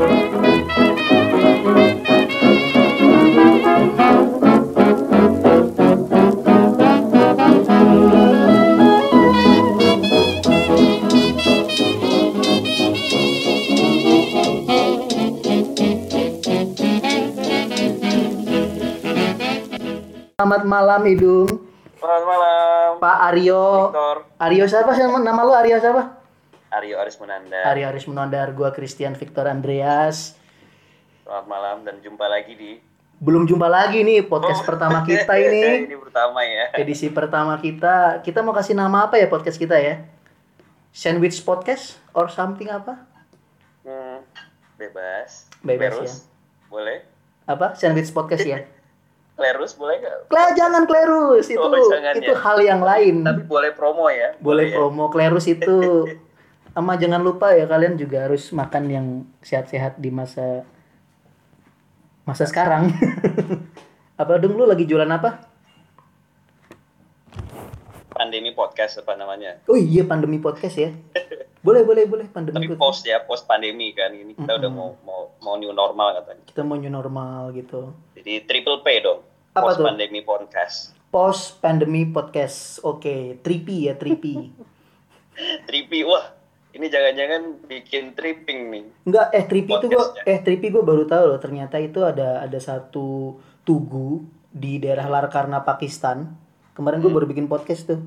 Selamat malam Idung. Selamat malam. Pak Aryo. Victor. Aryo siapa sih nama lu Aryo siapa? Aryo Aris Munanda. Aryo Aris Munandar, gua Christian Victor Andreas. Selamat malam dan jumpa lagi di Belum jumpa lagi nih podcast Oh. pertama kita ini. ini pertama ya. Edisi pertama kita. Kita mau kasih nama apa ya podcast kita ya? Sandwich podcast or something apa? Hmm, bebas. Bebas, Klerus, ya. Boleh. Apa? Sandwich podcast ya? Klerus boleh nggak? Kle jangan klerus itu Oh, jangan itu ya. hal yang lain. Tapi boleh promo ya. boleh ya? promo klerus itu sama jangan lupa ya kalian juga harus makan yang sehat-sehat di masa masa sekarang apa dong lu lagi jualan apa Pandemi podcast apa namanya? oh iya pandemi podcast ya boleh boleh boleh pandemi Tapi podcast post ya, post pandemi kan. Ini kita udah mau mau mau new normal katanya. kita mau new normal gitu Jadi triple P dong. Apa post tuh? pandemi podcast. post pandemi podcast oke trippy ya trippy Trippy, wah. Ini jangan-jangan bikin tripping nih. Enggak, eh Trippy itu gua eh Trippy gua baru tahu loh ternyata itu ada ada satu tugu di daerah Larkana Pakistan. Kemarin gua baru bikin podcast tuh.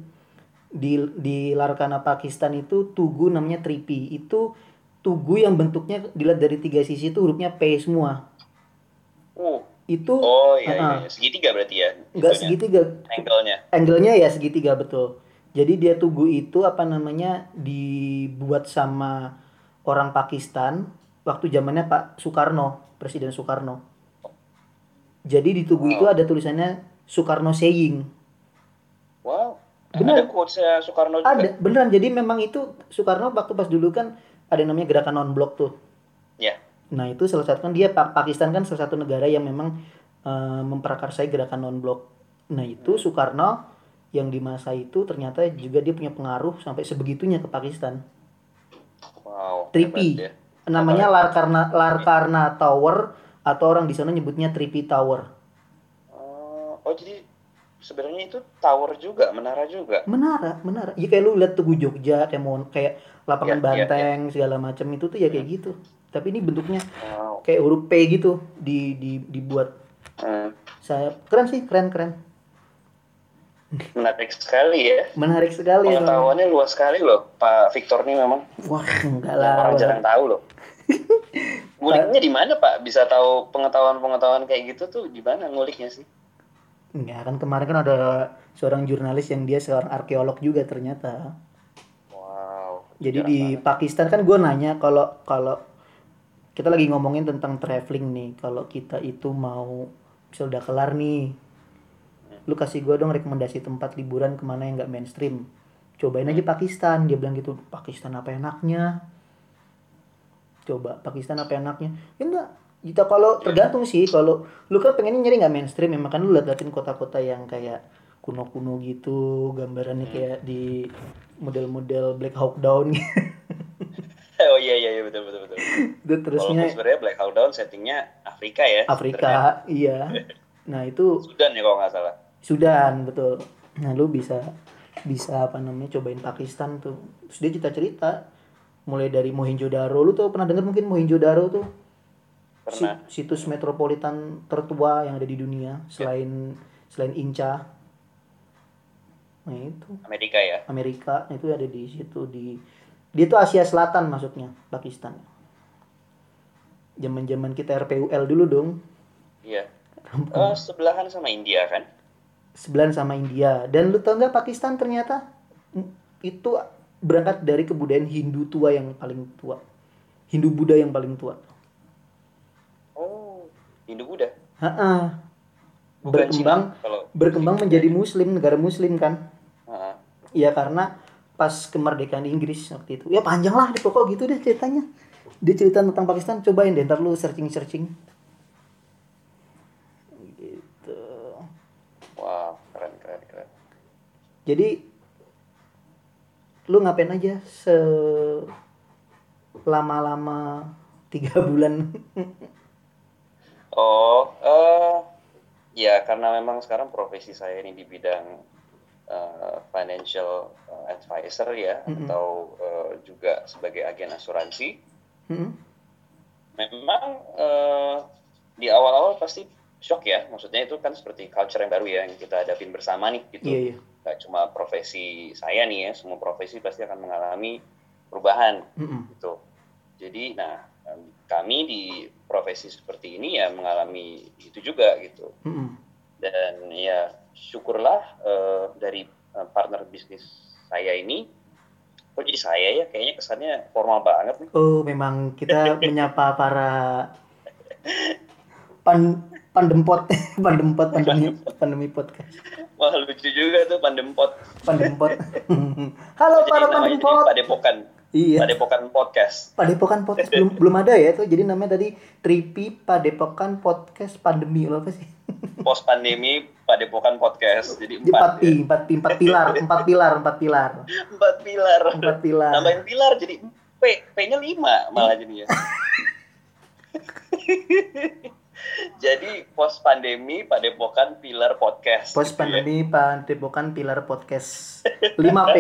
Di di Larkana Pakistan itu tugu namanya Trippy. Itu tugu yang bentuknya dilihat dari tiga sisi itu hurufnya P semua. Uh. Itu Oh iya, iya, Ah, iya. segitiga berarti ya. enggak segitiga. Angle-nya. Angle-nya ya segitiga betul. Jadi dia tugu itu apa namanya dibuat sama orang Pakistan waktu zamannya Pak Soekarno, Presiden Soekarno. Jadi di tugu itu ada tulisannya Soekarno saying. Wow. Benar. Ada Soekarno juga. Ada beneran. Jadi memang itu Soekarno waktu pas dulu kan ada yang namanya gerakan non blok tuh. Ya. Nah itu salah satu kan dia Pa- Pakistan kan salah satu negara yang memang eh, memprakarsai gerakan non blok. Nah itu Soekarno yang di masa itu ternyata juga dia punya pengaruh sampai sebegitunya ke Pakistan. Wow. Ya. Namanya Larkarna Larkarna Tower atau orang di sana nyebutnya Trippy Tower. Oh, oh, jadi sebenarnya itu tower juga, menara juga. Menara, menara. Ya kayak lu lihat Tugu Jogja kayak mau kayak lapangan iya, banteng segala macam itu tuh ya kayak gitu. Tapi ini bentuknya Wow. kayak huruf P gitu di, di dibuat. Hmm. Saya keren sih, keren keren. Menarik sekali ya. Menarik sekali. Pengetahuannya luas sekali loh, Pak Victor nih memang. Wah, enggak lah. Orang jarang tahu loh. Nguliknya di mana Pak? Bisa tahu pengetahuan-pengetahuan kayak gitu tuh di mana nguliknya sih? Enggak, kan kemarin kan ada seorang jurnalis yang dia seorang arkeolog juga ternyata. Wow. Jadi di banget. Pakistan kan gue nanya kalau kalau kita lagi ngomongin tentang traveling nih, kalau kita itu mau misal udah kelar nih, lu kasih gue dong rekomendasi tempat liburan ke mana yang nggak mainstream. Cobain aja Pakistan, dia bilang gitu. Pakistan apa enaknya? Coba Pakistan apa enaknya? Ya enggak. Kita kalau tergantung sih, kalau lu kan pengennya nyari nggak mainstream, ya makanya lu liatin kota-kota yang kayak kuno-kuno gitu, gambarannya kayak di model-model Black Hawk Down gitu. Oh iya iya iya, betul betul betul. itu terusnya sebenarnya Black Hawk Down settingnya Afrika ya. Afrika iya nah itu Sudan ya kalau nggak salah. Sudan betul. Nah lu bisa bisa apa namanya cobain Pakistan tuh. Terus dia cerita cerita mulai dari Mohenjo-daro lu tuh pernah dengar mungkin Mohenjo-daro tuh? Si- Pernah. situs metropolitan tertua yang ada di dunia selain selain Inca. Nah itu. Amerika ya. Amerika itu ada di situ di dia tuh Asia Selatan masuknya Pakistan. Zaman zaman kita RPUL dulu dong. Iya. Oh, sebelahan sama India kan? Sebelahan sama India. Dan lu tau nggak Pakistan ternyata itu berangkat dari kebudayaan Hindu tua yang paling tua. Hindu Buddha yang paling tua. Oh, Hindu Buddha. Bukan berkembang Cina, kalau berkembang menjadi Muslim negara Muslim kan? Heeh. Iya karena pas kemerdekaan Inggris waktu itu. Ya panjang lah di pokok gitu deh ceritanya. Dia cerita tentang Pakistan cobain deh ntar lu searching searching gitu Wow, keren keren keren. Jadi lu ngapain aja se lama-lama tiga bulan Oh, eh ya karena memang sekarang profesi saya ini di bidang eh, financial eh, advisor ya Mm-mm. atau eh, juga sebagai agen asuransi. Mm-mm. Memang eh, di awal-awal pasti shock ya. Maksudnya itu kan seperti culture yang baru ya yang kita hadapin bersama nih gitu. iya iya Gak cuma profesi saya nih ya, semua profesi pasti akan mengalami perubahan Mm-mm. gitu. Jadi nah kami di profesi seperti ini ya mengalami itu juga gitu. Mm-mm. Dan ya syukurlah eh, dari eh, partner bisnis saya ini, kok jadi saya ya kayaknya kesannya formal banget nih. oh memang kita menyapa para pan pandempot pandempot pandemi pandemi podcast Wah lucu juga tuh pandempot. pandempot halo Jadi para pandempot Padepokan, iya Padepokan Podcast. Padepokan podcast belum belum ada ya tuh. Jadi namanya tadi Tripi Padepokan podcast pandemi lo apa sih? Post pandemi Padepokan Podcast. Jadi Jadi empat, empat pi, empat pi, empat pilar, empat pilar, empat pilar, ya. empat pilar. empat pilar. Tambahin pilar jadi P, P-nya lima malah jadinya. Jadi post pandemi Padepokan Pilar Podcast. Post gitu ya. pandemi Padepokan pilar podcast 5P.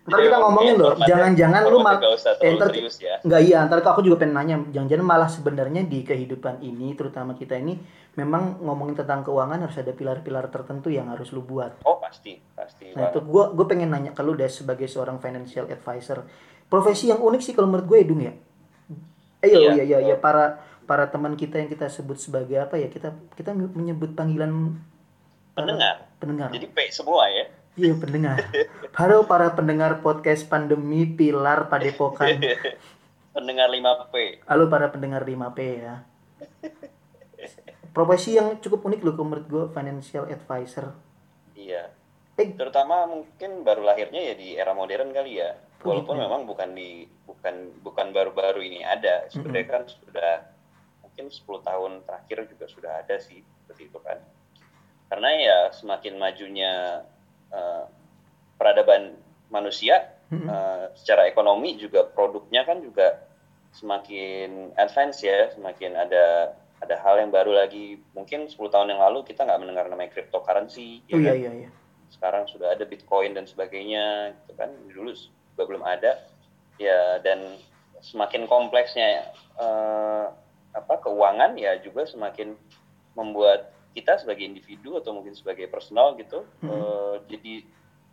Ntar kita Ya, ngomongin loh, jangan-jangan lu mal nggak eh, ntar ya. Enggak iya, ntar aku juga pengen nanya, jangan-jangan malah sebenarnya di kehidupan ini, terutama kita ini, memang ngomongin tentang keuangan harus ada pilar-pilar tertentu yang harus lu buat. Oh pasti, pasti. Nah itu gue gue pengen nanya kalau udah sebagai seorang financial advisor, profesi yang unik sih kalau menurut gue Edung ya. Eh iya Iya, iya iya, para para teman kita yang kita sebut sebagai apa ya kita kita menyebut panggilan Pendengar. pendengar. Jadi P semua ya. Iya pendengar. Halo para pendengar podcast pandemi pilar padepokan. Pendengar 5P. Halo para pendengar 5P ya. Profesi yang cukup unik loh menurut gue financial advisor. Iya. Eh Terutama mungkin baru lahirnya ya di era modern kali ya. Walaupun ya. memang bukan di bukan bukan baru-baru ini ada. Sebenarnya kan sudah mungkin 10 tahun terakhir juga sudah ada sih seperti itu kan. Karena ya semakin majunya eh, peradaban manusia Mm-mm. eh, secara ekonomi juga produknya kan juga semakin advance ya, semakin ada ada hal yang baru lagi. Mungkin 10 tahun yang lalu kita nggak mendengar namanya cryptocurrency, ya oh iya kan? iya iya. sekarang sudah ada Bitcoin dan sebagainya, gitu kan? Dulu juga belum ada, ya dan semakin kompleksnya eh, apa keuangan ya juga semakin membuat kita sebagai individu atau mungkin sebagai personal gitu, Mhm. eh, jadi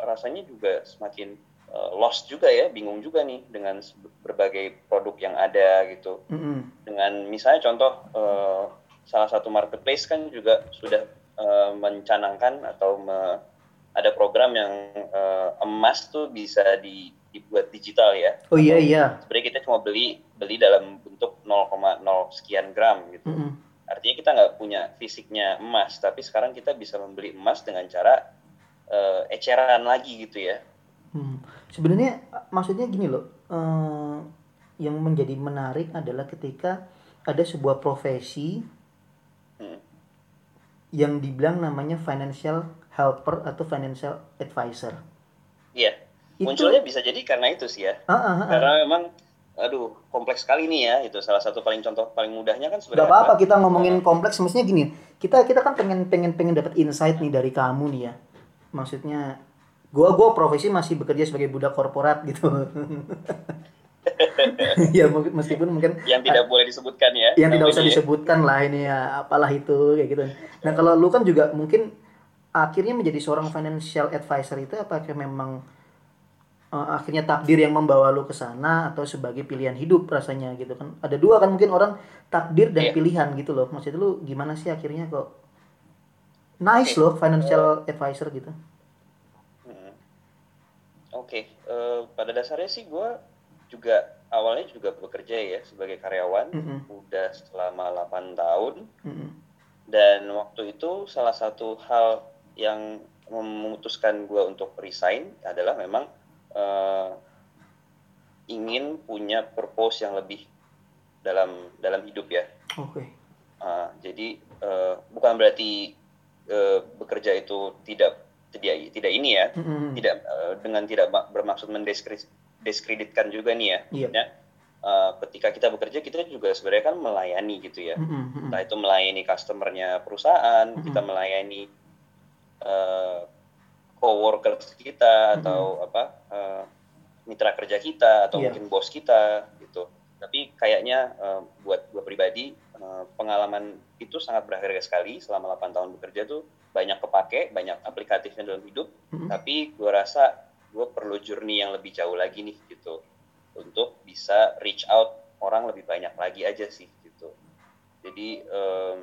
rasanya juga semakin eh, lost juga ya, bingung juga nih dengan berbagai produk yang ada gitu Mm-mm. dengan misalnya contoh eh, salah satu marketplace kan juga sudah eh, mencanangkan atau me- ada program yang eh, emas tuh bisa di- dibuat digital ya. Oh iya iya. Sebenarnya kita cuma beli beli dalam bentuk 0,0 sekian gram gitu. Mm-mm. Artinya kita nggak punya fisiknya emas, tapi sekarang kita bisa membeli emas dengan cara eh, eceran lagi gitu ya. Hmm. Sebenarnya maksudnya gini loh, eh, yang menjadi menarik adalah ketika ada sebuah profesi Hmm. yang dibilang namanya financial helper atau financial advisor. Iya. Itu- Munculnya bisa jadi karena itu sih ya. Ah, ah, ah. karena memang aduh kompleks sekali nih ya itu salah satu paling contoh paling mudahnya kan Gak sebenarnya apa-apa kita ngomongin kompleks, maksudnya gini, kita kita kan pengen pengen pengen dapat insight nih dari kamu nih ya. Maksudnya, gua gua profesi masih bekerja sebagai budak korporat gitu. ya meskipun mungkin yang tidak boleh disebutkan ya yang tidak usah ya. disebutkan lah ini ya apalah itu kayak gitu. Nah kalau lu kan juga mungkin akhirnya menjadi seorang financial advisor itu apakah memang eh, akhirnya takdir yang membawa lu ke sana atau sebagai pilihan hidup rasanya gitu kan? Ada dua kan mungkin orang takdir dan Iya. pilihan gitu loh. Maksudnya lu gimana sih akhirnya kok nice Oke. loh financial advisor gitu? Hmm. oke eh, pada dasarnya sih gue juga awalnya juga bekerja ya sebagai karyawan Mm-mm, udah selama 8 tahun mm-mm, dan waktu itu salah satu hal yang memutuskan gue untuk resign adalah memang eh, ingin punya purpose yang lebih dalam dalam hidup ya Oke. Ah, jadi eh, bukan berarti eh, bekerja itu tidak tidak tidak ini ya, Mm-mm, tidak eh, dengan tidak ma- bermaksud mendeskri- diskreditkan juga nih ya. Iya. Ya, uh, ketika kita bekerja kita juga sebenarnya kan melayani gitu ya. Mm-mm, mm-mm. Entah itu melayani customernya perusahaan, Mm-mm. kita melayani uh, coworkers kita atau apa uh, mitra kerja kita atau Iya. mungkin bos kita gitu. Tapi kayaknya uh, buat gue pribadi uh, pengalaman itu sangat berharga sekali selama 8 tahun bekerja tuh banyak kepake, banyak aplikatifnya dalam hidup. Mm-mm. Tapi gue rasa gue perlu journey yang lebih jauh lagi nih gitu untuk bisa reach out orang lebih banyak lagi aja sih gitu. Jadi em,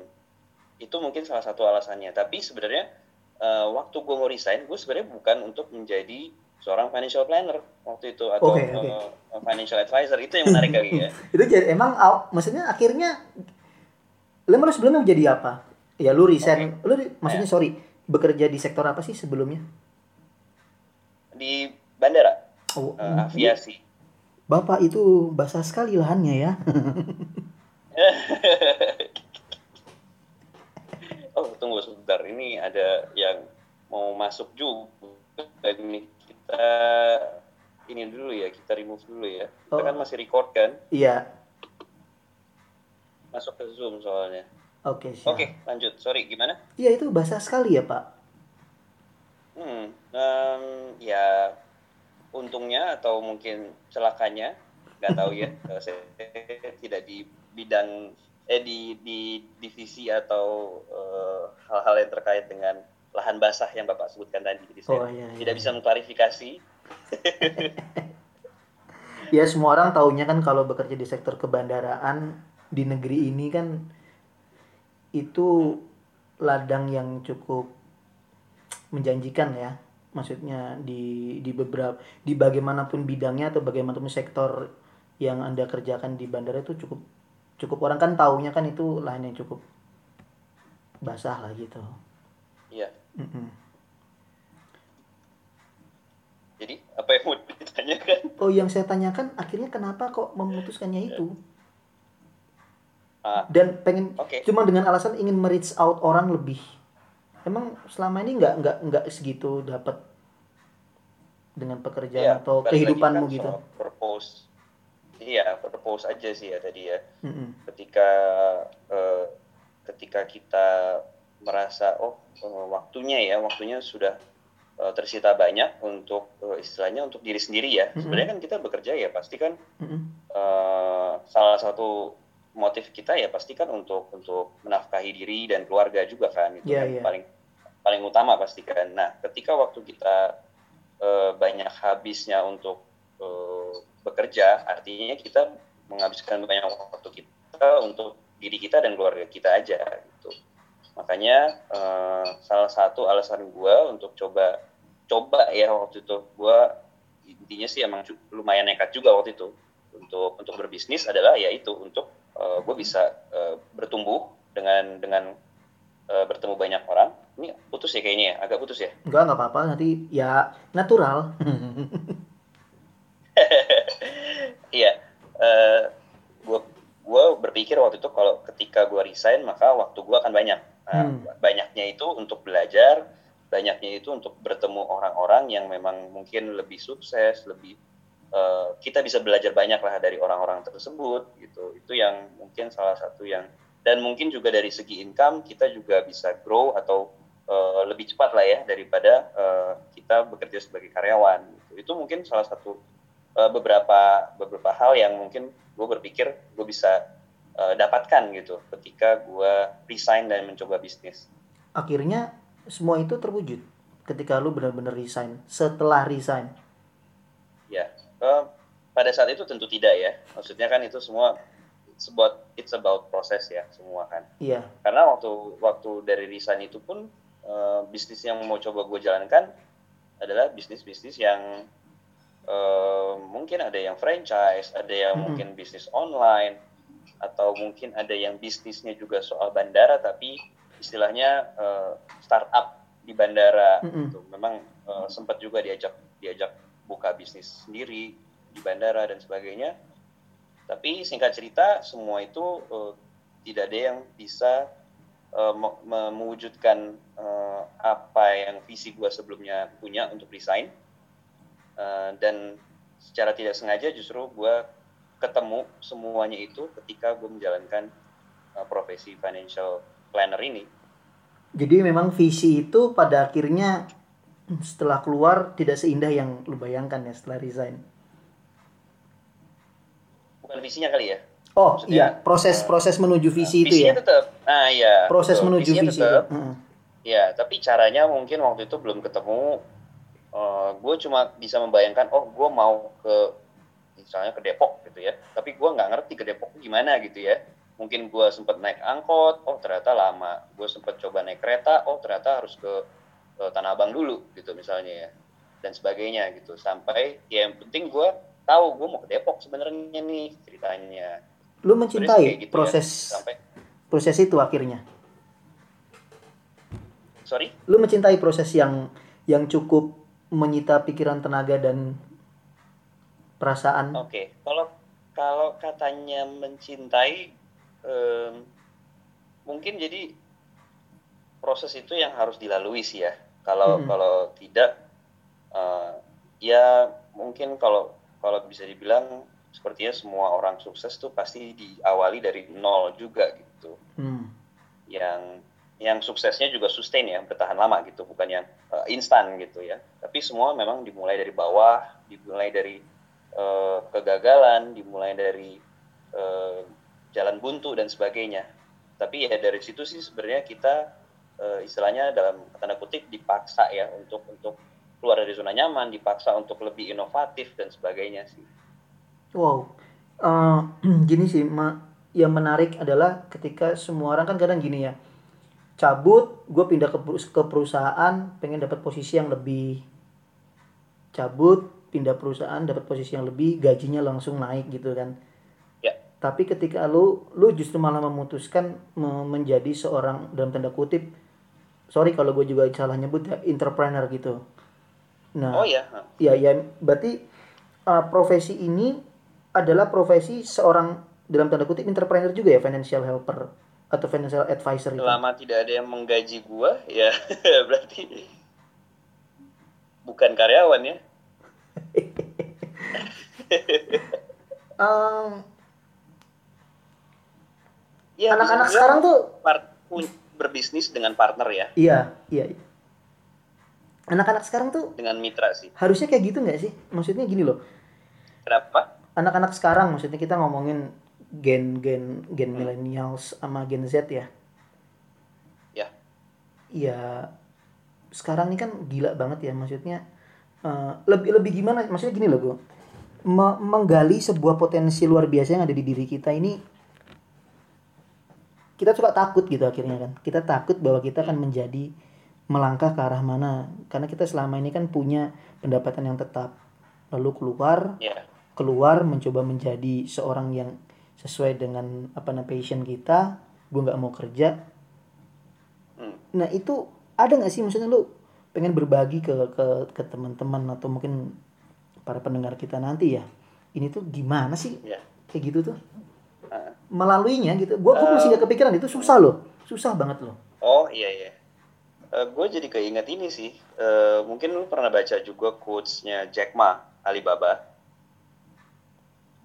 itu mungkin salah satu alasannya. Tapi sebenarnya eh, waktu gue mau resign, gue sebenarnya bukan untuk menjadi seorang financial planner waktu itu atau Oke, oke. eh, financial advisor. Itu yang menarik kali ya. itu jadi emang maksudnya akhirnya lu lu sebelumnya jadi apa? Ya lu resign. Lu di- maksudnya sorry bekerja di sektor apa sih sebelumnya? Di bandara. Oh, eh, mm, aviasi. bapak itu basah sekali lahannya ya oh tunggu sebentar, ini ada yang mau masuk juga ini kita ini dulu ya kita remove dulu ya. Kita Oh. kan masih record kan, iya masuk ke zoom soalnya. oke siap Oke lanjut, sorry gimana? iya itu basah sekali ya pak Hmm, em, ya untungnya atau mungkin celakanya nggak tahu ya. eh, saya tidak di bidang eh di di divisi atau eh, hal-hal yang terkait dengan lahan basah yang bapak sebutkan tadi. Jadi saya oh iya, iya. tidak bisa mengklarifikasi. ya semua orang taunya kan kalau bekerja di sektor kebandaraan di negeri ini kan itu ladang yang cukup menjanjikan ya maksudnya di di beberapa di bagaimanapun bidangnya atau bagaimanapun sektor yang anda kerjakan di bandara itu cukup cukup orang kan taunya kan itu lahan yang cukup basah lah gitu Iya. Mm-mm. Jadi apa yang mau ditanyakan? oh yang saya tanyakan akhirnya kenapa kok memutuskannya itu Ah, dan pengen Oke. cuma dengan alasan ingin merich out orang lebih emang selama ini nggak nggak nggak segitu dapat dengan pekerjaan Iya, atau kehidupanmu kan gitu Purpose. Iya, purpose aja sih ya tadi ya. Mm-mm. ketika eh, ketika kita merasa oh eh, waktunya ya waktunya sudah eh, tersita banyak untuk eh, istilahnya untuk diri sendiri ya Mhm. sebenarnya kan kita bekerja ya pasti kan Mm-mm. eh, salah satu motif kita ya pasti kan untuk untuk menafkahi diri dan keluarga juga kan itu Iya, kan iya. paling paling utama pasti kan nah ketika waktu kita eh, banyak habisnya untuk eh, bekerja artinya kita menghabiskan banyak waktu kita untuk diri kita dan keluarga kita aja gitu makanya eh, salah satu alasan gue untuk coba coba ya waktu itu gue intinya sih emang lumayan nekat juga waktu itu untuk untuk berbisnis adalah yaitu untuk gue bisa eh, bertumbuh dengan dengan eh, bertemu banyak orang ini putus ya kayaknya ya agak putus ya Enggak, nggak apa-apa. Nanti ya natural. Iya, eh gue gue berpikir waktu itu kalau ketika gue resign maka waktu gue akan banyak. Nah, Hmm. Banyaknya itu untuk belajar, banyaknya itu untuk bertemu orang-orang yang memang mungkin lebih sukses, lebih eh, kita bisa belajar banyak lah dari orang-orang tersebut gitu. Itu yang mungkin salah satu yang dan mungkin juga dari segi income kita juga bisa grow atau eh, lebih cepat lah ya daripada eh, kita bekerja sebagai karyawan. Gitu. Itu mungkin salah satu eh, beberapa beberapa hal yang mungkin gue berpikir gue bisa eh, dapatkan gitu ketika gue resign dan mencoba bisnis. Akhirnya semua itu terwujud ketika lu benar-benar resign. Setelah resign. Ya, eh, pada saat itu tentu tidak ya. Maksudnya kan itu semua it's about it's about proses ya semua kan. Iya. Karena waktu waktu dari resign itu pun eh, bisnis yang mau coba gue jalankan adalah bisnis-bisnis yang eh, mungkin ada yang franchise, ada yang Mhm. mungkin bisnis online, atau mungkin ada yang bisnisnya juga soal bandara tapi istilahnya eh, startup di bandara. Mm-mm. gitu. Memang eh, sempat juga diajak diajak buka bisnis sendiri di bandara dan sebagainya. Tapi singkat cerita semua itu eh, tidak ada yang bisa me- me- mewujudkan eh, apa yang visi gue sebelumnya punya untuk resign. Eh, dan secara tidak sengaja justru gue ketemu semuanya itu ketika gue menjalankan uh, profesi financial planner ini Jadi memang visi itu pada akhirnya setelah keluar tidak seindah yang lu bayangkan ya setelah resign. bukan visinya kali ya Oh Maksudnya, iya, proses-proses menuju visi itu visinya ya. tetap ah iya Proses betul. menuju Visinya visi tetap, itu. Heeh. ya tapi caranya mungkin waktu itu belum ketemu gue cuma bisa membayangkan oh gue mau ke misalnya ke Depok gitu ya. Tapi gue nggak ngerti ke Depok gimana gitu ya. Mungkin gue sempat naik angkot oh ternyata lama. Gue sempat coba naik kereta oh ternyata harus ke, ke Tanah Abang dulu gitu misalnya ya. Dan sebagainya gitu. Sampai ya yang penting gue tahu gue mau ke Depok sebenarnya nih ceritanya. Lu mencintai gitu ya. proses sampai proses itu akhirnya. sorry? Lu mencintai proses yang yang cukup menyita pikiran tenaga dan perasaan. Oke, kalau kalau katanya mencintai, em, mungkin jadi proses itu yang harus dilalui sih ya. Kalau Mm-mm. kalau tidak, eh, ya mungkin kalau kalau bisa dibilang sepertinya semua orang sukses tuh pasti diawali dari nol juga gitu. Hmm. Yang yang suksesnya juga sustain ya, bertahan lama gitu, bukan yang eh, instan gitu ya. Tapi semua memang dimulai dari bawah, dimulai dari eh, kegagalan, dimulai dari eh, jalan buntu dan sebagainya. Tapi ya dari situ sih sebenarnya kita eh, istilahnya dalam tanda kutip dipaksa ya untuk untuk keluar dari zona nyaman, dipaksa untuk lebih inovatif dan sebagainya sih. Wow. Eh, gini sih, ma yang menarik adalah ketika semua orang kan kadang gini ya. Cabut, gue pindah ke, ke perusahaan, pengen dapat posisi yang lebih. Cabut, pindah perusahaan, dapat posisi yang lebih, gajinya langsung naik gitu kan. Ya. Tapi ketika lu, lu justru malah memutuskan me- menjadi seorang dalam tanda kutip, sorry kalau gue juga salah nyebut ya, entrepreneur gitu. Nah, Oh ya, ya ya berarti uh, profesi ini adalah profesi seorang dalam tanda kutip entrepreneur juga ya financial helper atau financial advisor itu. selama tidak ada yang menggaji gua ya berarti bukan karyawan ya. Um, Ya, anak-anak sekarang tuh part- berbisnis dengan partner ya, iya iya. iya. Anak-anak sekarang tuh dengan mitra sih. harusnya kayak gitu nggak sih? Maksudnya gini loh. Kenapa? Anak-anak sekarang maksudnya kita ngomongin gen gen gen Hmm. millennials sama gen Z ya. Ya. Iya. Sekarang ini kan gila banget ya maksudnya eh, lebih lebih gimana? Maksudnya gini loh gue. menggali sebuah potensi luar biasa yang ada di diri kita ini kita suka takut gitu akhirnya kan. Kita takut bahwa kita akan menjadi melangkah ke arah mana karena kita selama ini kan punya pendapatan yang tetap. Lalu keluar Ya, keluar mencoba menjadi seorang yang sesuai dengan apa namanya passion kita gue nggak mau kerja hmm. nah itu ada nggak sih maksudnya lu pengen berbagi ke ke ke teman-teman atau mungkin para pendengar kita nanti ya ini tuh gimana sih ya. kayak gitu tuh Ah. melaluinya gitu gue gue masih nggak kepikiran itu susah loh susah banget loh Oh iya iya. gue jadi keinget ini sih. Eh, mungkin lu pernah baca juga quotes-nya Jack Ma Alibaba.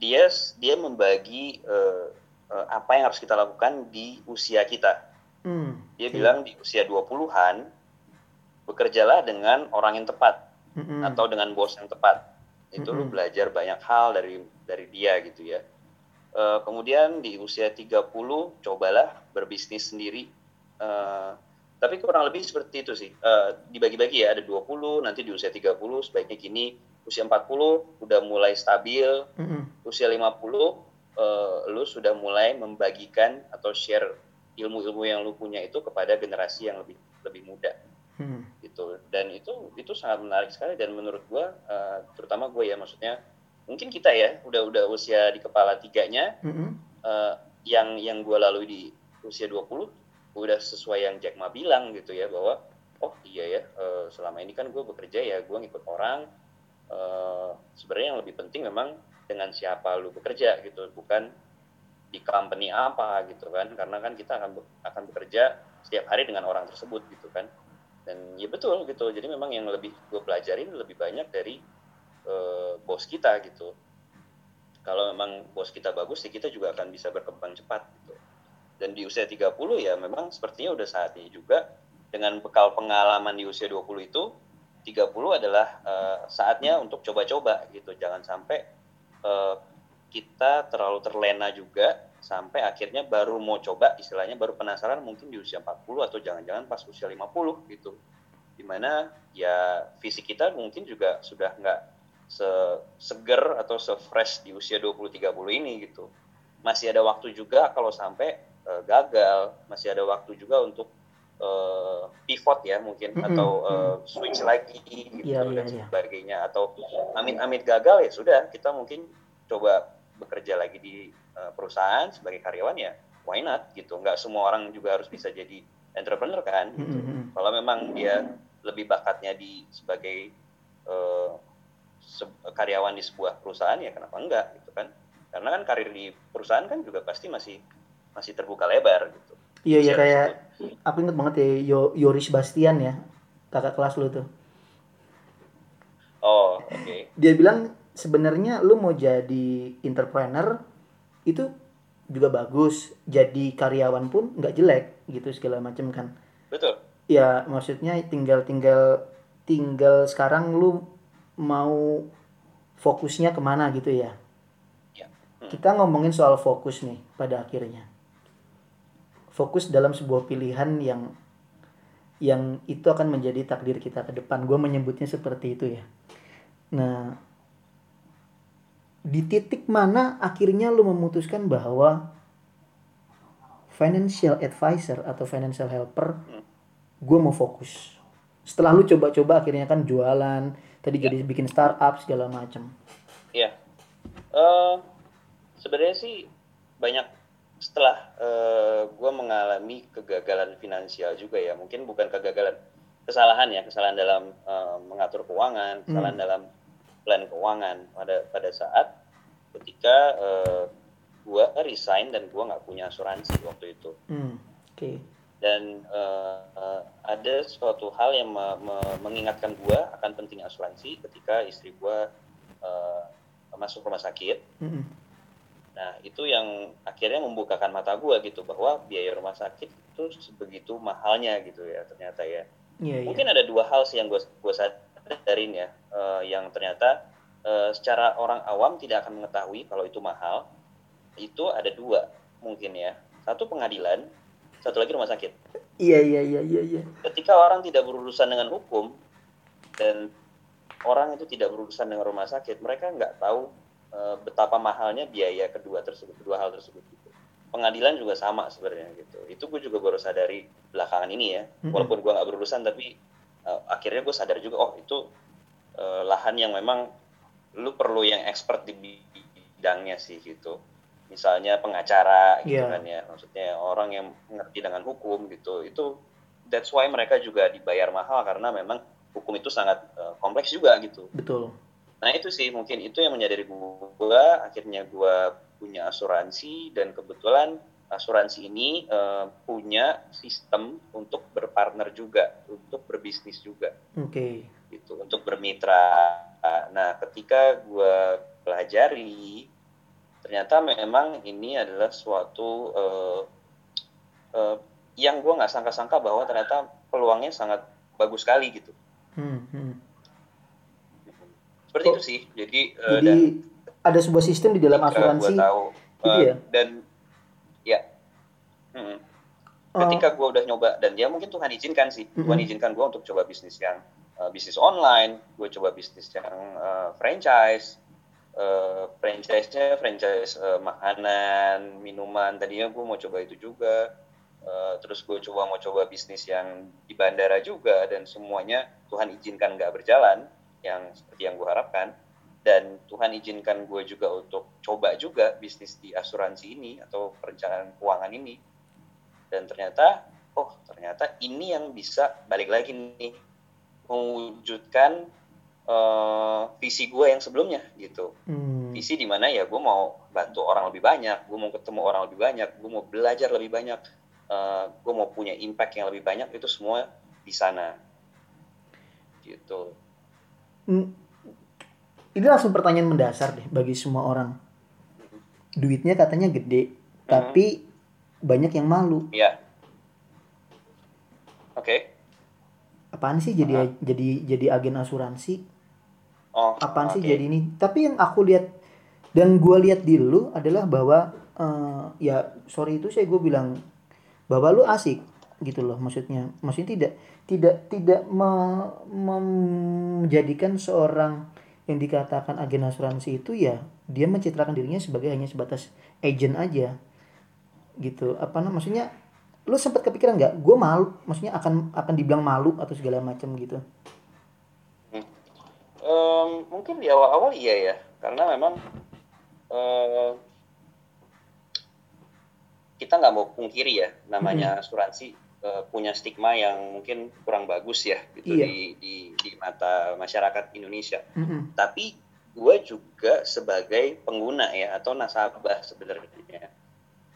Dia dia membagi eh, eh, apa yang harus kita lakukan di usia kita. hmm. Dia Iya. bilang di usia 20-an bekerjalah dengan orang yang tepat Mm-mm. atau dengan bos yang tepat. Itu lu Mm-mm. belajar banyak hal dari dari dia gitu ya. Eh, kemudian di usia 30 cobalah berbisnis sendiri. Eh, tapi kurang lebih seperti itu sih. Eh, dibagi-bagi ya ada 20, nanti di usia 30 sebaiknya gini, usia 40 udah mulai stabil, Mm-mm. usia 50 eh, lu sudah mulai membagikan atau share ilmu-ilmu yang lu punya itu kepada generasi yang lebih lebih muda Hmm. gitu dan itu itu sangat menarik sekali dan menurut gua eh, terutama gue ya maksudnya mungkin kita ya udah udah usia di kepala tiganya Mm-mm. eh, yang yang gue lalui di usia 20 udah sesuai yang Jack Ma bilang gitu ya bahwa oh iya ya eh, selama ini kan gue bekerja ya gue ngikut orang eh, sebenarnya yang lebih penting memang dengan siapa lu bekerja gitu bukan di company apa gitu kan. Karena kan kita akan akan bekerja setiap hari dengan orang tersebut gitu kan. Dan ya betul gitu. Jadi memang yang lebih gue pelajarin lebih banyak dari uh, bos kita gitu. Kalau memang bos kita bagus ya kita juga akan bisa berkembang cepat gitu. Dan di usia 30 ya memang sepertinya udah saatnya juga dengan bekal pengalaman di usia 20 itu 30 adalah uh, saatnya untuk coba-coba gitu. Jangan sampai uh, kita terlalu terlena juga sampai akhirnya baru mau coba istilahnya baru penasaran mungkin di usia 40 atau jangan-jangan pas usia 50 gitu. Di mana ya fisik kita mungkin juga sudah nggak seger atau se-fresh di usia 20-30 ini gitu. Masih ada waktu juga kalau sampai uh, gagal. Masih ada waktu juga untuk uh, pivot ya mungkin mm -hmm. atau uh, switch lagi gitu yeah, dan yeah, iya. sebagainya yeah. atau amit-amit gagal ya sudah kita mungkin coba bekerja lagi di uh, perusahaan sebagai karyawan ya why not gitu nggak semua orang juga harus bisa jadi entrepreneur kan gitu. mm -hmm. kalau memang dia lebih bakatnya di sebagai uh, se karyawan di sebuah perusahaan ya kenapa enggak gitu kan karena kan karir di perusahaan kan juga pasti masih masih terbuka lebar gitu iya iya kayak aku inget banget ya Yo, Yoris Bastian ya kakak kelas lu tuh oh oke okay. dia bilang sebenarnya lu mau jadi entrepreneur itu juga bagus jadi karyawan pun nggak jelek gitu segala macam kan betul ya maksudnya tinggal tinggal tinggal sekarang lu mau fokusnya ke mana gitu ya. ya. Hmm. Kita ngomongin soal fokus nih pada akhirnya. Fokus dalam sebuah pilihan yang yang itu akan menjadi takdir kita ke depan. Gue menyebutnya seperti itu ya. Nah, di titik mana akhirnya lu memutuskan bahwa financial advisor atau financial helper, gue mau fokus. Setelah lu coba-coba akhirnya kan jualan, tadi ya. jadi bikin startup segala macam Iya. Uh, sebenarnya sih banyak setelah uh, eh, gue mengalami kegagalan finansial juga ya mungkin bukan kegagalan kesalahan ya kesalahan dalam uh, mengatur keuangan kesalahan hmm. dalam plan keuangan pada pada saat ketika uh, gue resign dan gue nggak punya asuransi waktu itu hmm. oke okay dan uh, uh, ada suatu hal yang me me mengingatkan gue akan pentingnya asuransi ketika istri gue uh, masuk rumah sakit. Mm -hmm. Nah itu yang akhirnya membukakan mata gue gitu bahwa biaya rumah sakit itu sebegitu mahalnya gitu ya ternyata ya. Yeah, iya. Mungkin yeah. ada dua hal sih yang gue gue sadarin ya uh, yang ternyata uh, secara orang awam tidak akan mengetahui kalau itu mahal. Itu ada dua mungkin ya. Satu pengadilan satu lagi rumah sakit. Iya iya iya iya. iya. Ketika orang tidak berurusan dengan hukum dan orang itu tidak berurusan dengan rumah sakit, mereka nggak tahu e, betapa mahalnya biaya kedua tersebut, kedua hal tersebut. Gitu. Pengadilan juga sama sebenarnya gitu. Itu gue juga baru sadari belakangan ini ya. Mm-hmm. Walaupun gue nggak berurusan, tapi e, akhirnya gue sadar juga, oh itu e, lahan yang memang lu perlu yang expert di bidangnya sih gitu misalnya pengacara gitu yeah. kan ya maksudnya orang yang mengerti dengan hukum gitu itu that's why mereka juga dibayar mahal karena memang hukum itu sangat uh, kompleks juga gitu betul nah itu sih mungkin itu yang menjadi gua akhirnya gua punya asuransi dan kebetulan asuransi ini uh, punya sistem untuk berpartner juga untuk berbisnis juga oke okay. gitu untuk bermitra nah ketika gua pelajari ternyata memang ini adalah suatu uh, uh, yang gue nggak sangka-sangka bahwa ternyata peluangnya sangat bagus sekali gitu. Hmm, hmm. Seperti oh, itu sih. Jadi, uh, jadi dan ada sebuah sistem di dalam asuransi. tahu. Gitu uh, ya? Dan ya. Hmm, ketika gue udah nyoba dan dia mungkin Tuhan izinkan sih, hmm. Tuhan izinkan gue untuk coba bisnis yang uh, bisnis online, gue coba bisnis yang uh, franchise, uh, franchise-nya franchise uh, makanan, minuman. Tadinya gue mau coba itu juga. Uh, terus gue coba mau coba bisnis yang di bandara juga dan semuanya Tuhan izinkan nggak berjalan yang seperti yang gue harapkan dan Tuhan izinkan gue juga untuk coba juga bisnis di asuransi ini atau perencanaan keuangan ini dan ternyata oh ternyata ini yang bisa balik lagi nih mewujudkan uh, visi gue yang sebelumnya gitu hmm. visi di mana ya gue mau bantu orang lebih banyak gue mau ketemu orang lebih banyak gue mau belajar lebih banyak uh, eh, gue mau punya impact yang lebih banyak itu semua di sana gitu. Ini langsung pertanyaan mendasar deh bagi semua orang. Duitnya katanya gede, tapi banyak yang malu. Iya. Oke. Apaan sih jadi jadi jadi agen asuransi? Oh. Apaan sih oke. jadi ini? Tapi yang aku lihat dan gua lihat di lu adalah bahwa eh, ya sorry itu saya gue bilang bahwa lu asik gitu loh maksudnya. Maksudnya tidak tidak tidak me- menjadikan seorang yang dikatakan agen asuransi itu ya dia mencitrakan dirinya sebagai hanya sebatas agent aja. Gitu. Apa namanya? Maksudnya lu sempat kepikiran nggak? Gue malu. Maksudnya akan akan dibilang malu atau segala macam gitu. Em, mungkin di awal-awal iya ya, karena memang eh, kita nggak mau pungkiri ya, namanya asuransi eh, punya stigma yang mungkin kurang bagus ya gitu Iya. di, di di mata masyarakat Indonesia. Mm-mm. Tapi gue juga sebagai pengguna ya atau nasabah sebenarnya.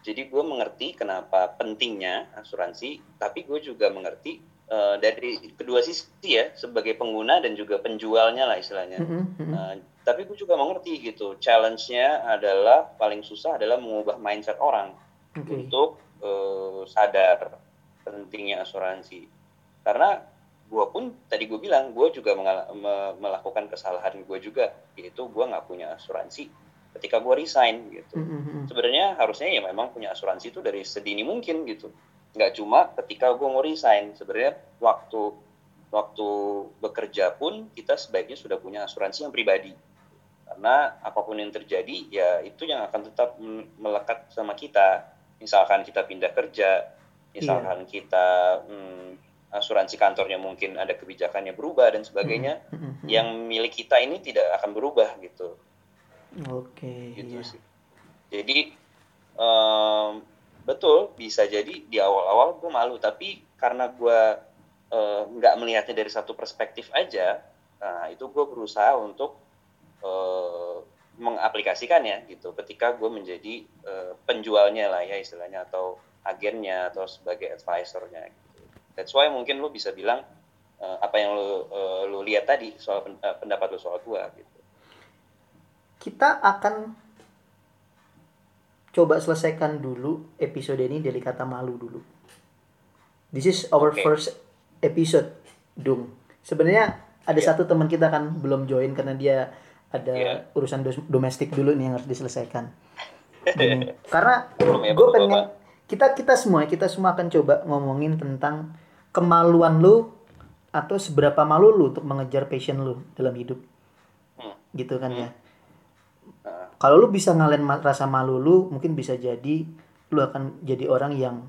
Jadi gue mengerti kenapa pentingnya asuransi, tapi gue juga mengerti eh, dari kedua sisi ya sebagai pengguna dan juga penjualnya lah istilahnya. Mm-mm, mm-mm. Nah, tapi gue juga mengerti gitu, challenge-nya adalah paling susah adalah mengubah mindset orang Oke. untuk eh, sadar pentingnya asuransi. Karena gue pun tadi gue bilang gue juga me- melakukan kesalahan gue juga, yaitu gue nggak punya asuransi ketika gue resign gitu. Mm-mm, mm-mm. Sebenarnya harusnya ya memang punya asuransi itu dari sedini mungkin gitu. Nggak cuma ketika gue mau resign, sebenarnya waktu waktu bekerja pun kita sebaiknya sudah punya asuransi yang pribadi karena apa pun yang terjadi ya itu yang akan tetap melekat sama kita misalkan kita pindah kerja misalkan kita hmm, asuransi kantornya mungkin ada kebijakannya berubah dan sebagainya mm-mm. yang milik kita ini tidak akan berubah gitu Oke. gitu iya. sih jadi em, betul bisa jadi di awal-awal gue malu tapi karena gue nggak melihatnya dari satu perspektif aja nah itu gue berusaha untuk eh, mengaplikasikannya gitu ketika gue menjadi eh, penjualnya lah ya istilahnya atau agennya atau sebagai advisornya gitu. That's why mungkin lu bisa bilang eh, apa yang lu eh, lu lihat tadi soal pen- eh, pendapat lu soal gua gitu. Kita akan coba selesaikan dulu episode ini dari kata malu dulu. This is our Oke. first episode, Dung. Sebenarnya ada Iya. satu teman kita kan belum join karena dia ada Iya. urusan domestik dulu nih yang harus diselesaikan. Gini, karena ya, gue pengen kita kita semua kita semua akan coba ngomongin tentang kemaluan lu atau seberapa malu lu untuk mengejar passion lu dalam hidup Hmm. gitu kan ya Nah, kalau lu bisa ngalahin ma- rasa malu lu mungkin bisa jadi lu akan jadi orang yang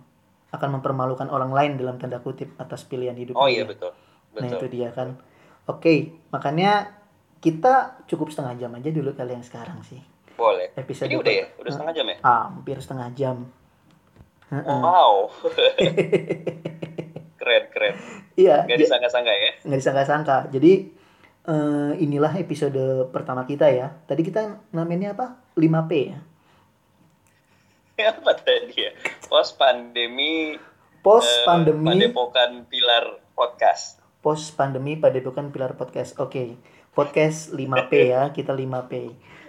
akan mempermalukan orang lain dalam tanda kutip atas pilihan hidup oh iya ya. betul. nah itu Betul. dia kan oke makanya kita cukup setengah jam aja dulu kali yang sekarang sih Boleh. episode Ini udah ya? Udah setengah jam ya? hampir setengah jam Wow. keren, keren. iya Gak j- disangka-sangka ya? nggak disangka-sangka jadi eh, inilah episode pertama kita ya tadi kita namanya apa 5P ya Apa tadi ya? Post pandemi post eh, pandemi Padepokan Pilar Podcast. post pandemi padepokan pilar podcast oke podcast 5P ya kita 5P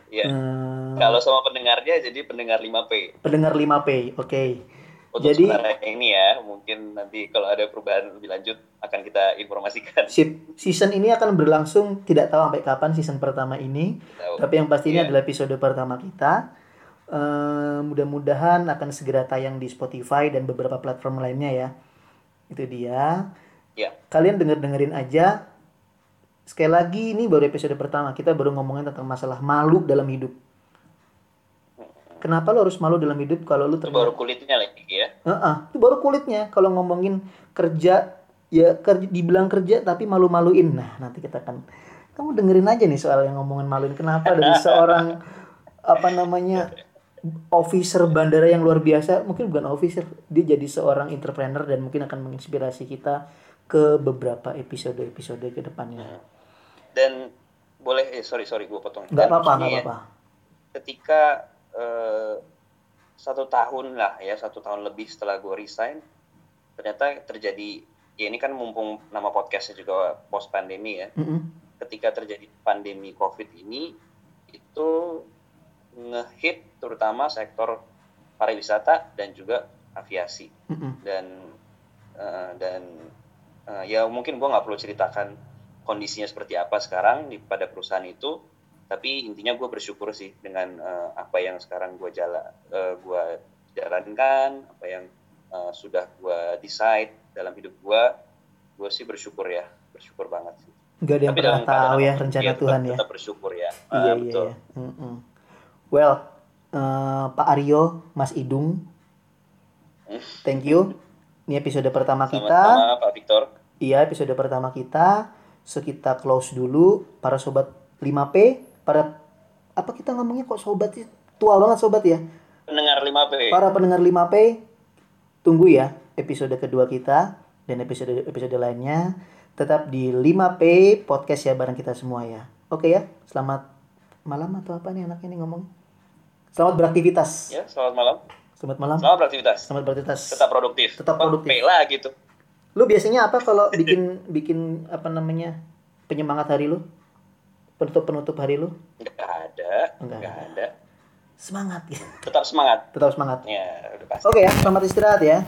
Ya. Eh, Kalau sama pendengarnya jadi pendengar 5P. pendengar 5P oke Untuk Jadi- ini ya, mungkin nanti kalau ada perubahan lebih lanjut akan kita informasikan. Sip, season ini akan berlangsung tidak tahu sampai kapan season pertama ini Tahu. tapi yang pasti ini Iya. adalah episode pertama kita Eh, mudah-mudahan akan segera tayang di Spotify dan beberapa platform lainnya ya itu dia Ya. kalian denger dengerin aja sekali lagi ini baru episode pertama kita baru ngomongin tentang masalah malu dalam hidup kenapa lo harus malu dalam hidup kalau lu Itu ternyata baru kulitnya lagi ya. Heeh, itu baru kulitnya. Kalau ngomongin kerja ya kerja dibilang kerja tapi malu-maluin. Nah nanti kita akan kamu dengerin aja nih soal yang ngomongin maluin. Kenapa dari seorang apa namanya officer bandara yang luar biasa mungkin bukan officer dia jadi seorang entrepreneur dan mungkin akan menginspirasi kita ke beberapa episode-episode ke depannya. Dan boleh, eh sorry sorry gue potong. nggak Dan apa-apa maksudnya ya, apa-apa. ketika eh, satu tahun lah ya satu tahun lebih setelah gue resign ternyata terjadi ya ini kan mumpung nama podcastnya juga post pandemi ya Mm-mm. ketika terjadi pandemi COVID ini itu ngehit terutama sektor pariwisata dan juga aviasi Mm-mm. dan eh, dan eh, ya mungkin gue nggak perlu ceritakan kondisinya seperti apa sekarang di pada perusahaan itu tapi intinya gue bersyukur sih dengan eh, apa yang sekarang gue jala eh, gua jalankan apa yang eh, sudah gue decide dalam hidup gue gue sih bersyukur ya bersyukur banget sih Gak ada yang Tapi pernah tahu ya rencana tetap- Tuhan ya. tetap bersyukur ya Iya Ah, iya. betul iya. Mm-mm. Well, eh, Pak Aryo, Mas Idung, thank you. Ini episode pertama kita. sama-sama Pak Victor Iya, episode pertama kita. So kita close dulu para sobat 5P, para apa kita ngomongnya kok sobat sih? Tua banget sobat ya. pendengar 5P Para pendengar 5P, tunggu ya episode kedua kita dan episode episode lainnya tetap di 5P podcast ya bareng kita semua ya. Oke ya, selamat malam atau apa nih anaknya nih ngomong? Selamat beraktivitas. ya selamat malam Selamat malam. selamat beraktivitas Selamat beraktivitas. tetap produktif Tetap produktif. P lah gitu Lu biasanya apa kalau bikin bikin apa namanya penyemangat hari lu? Penutup penutup hari lu? nggak ada Nggak nggak ada. ada Semangat ya. tetap semangat Tetap semangat. ya udah pasti Oke ya, selamat istirahat ya.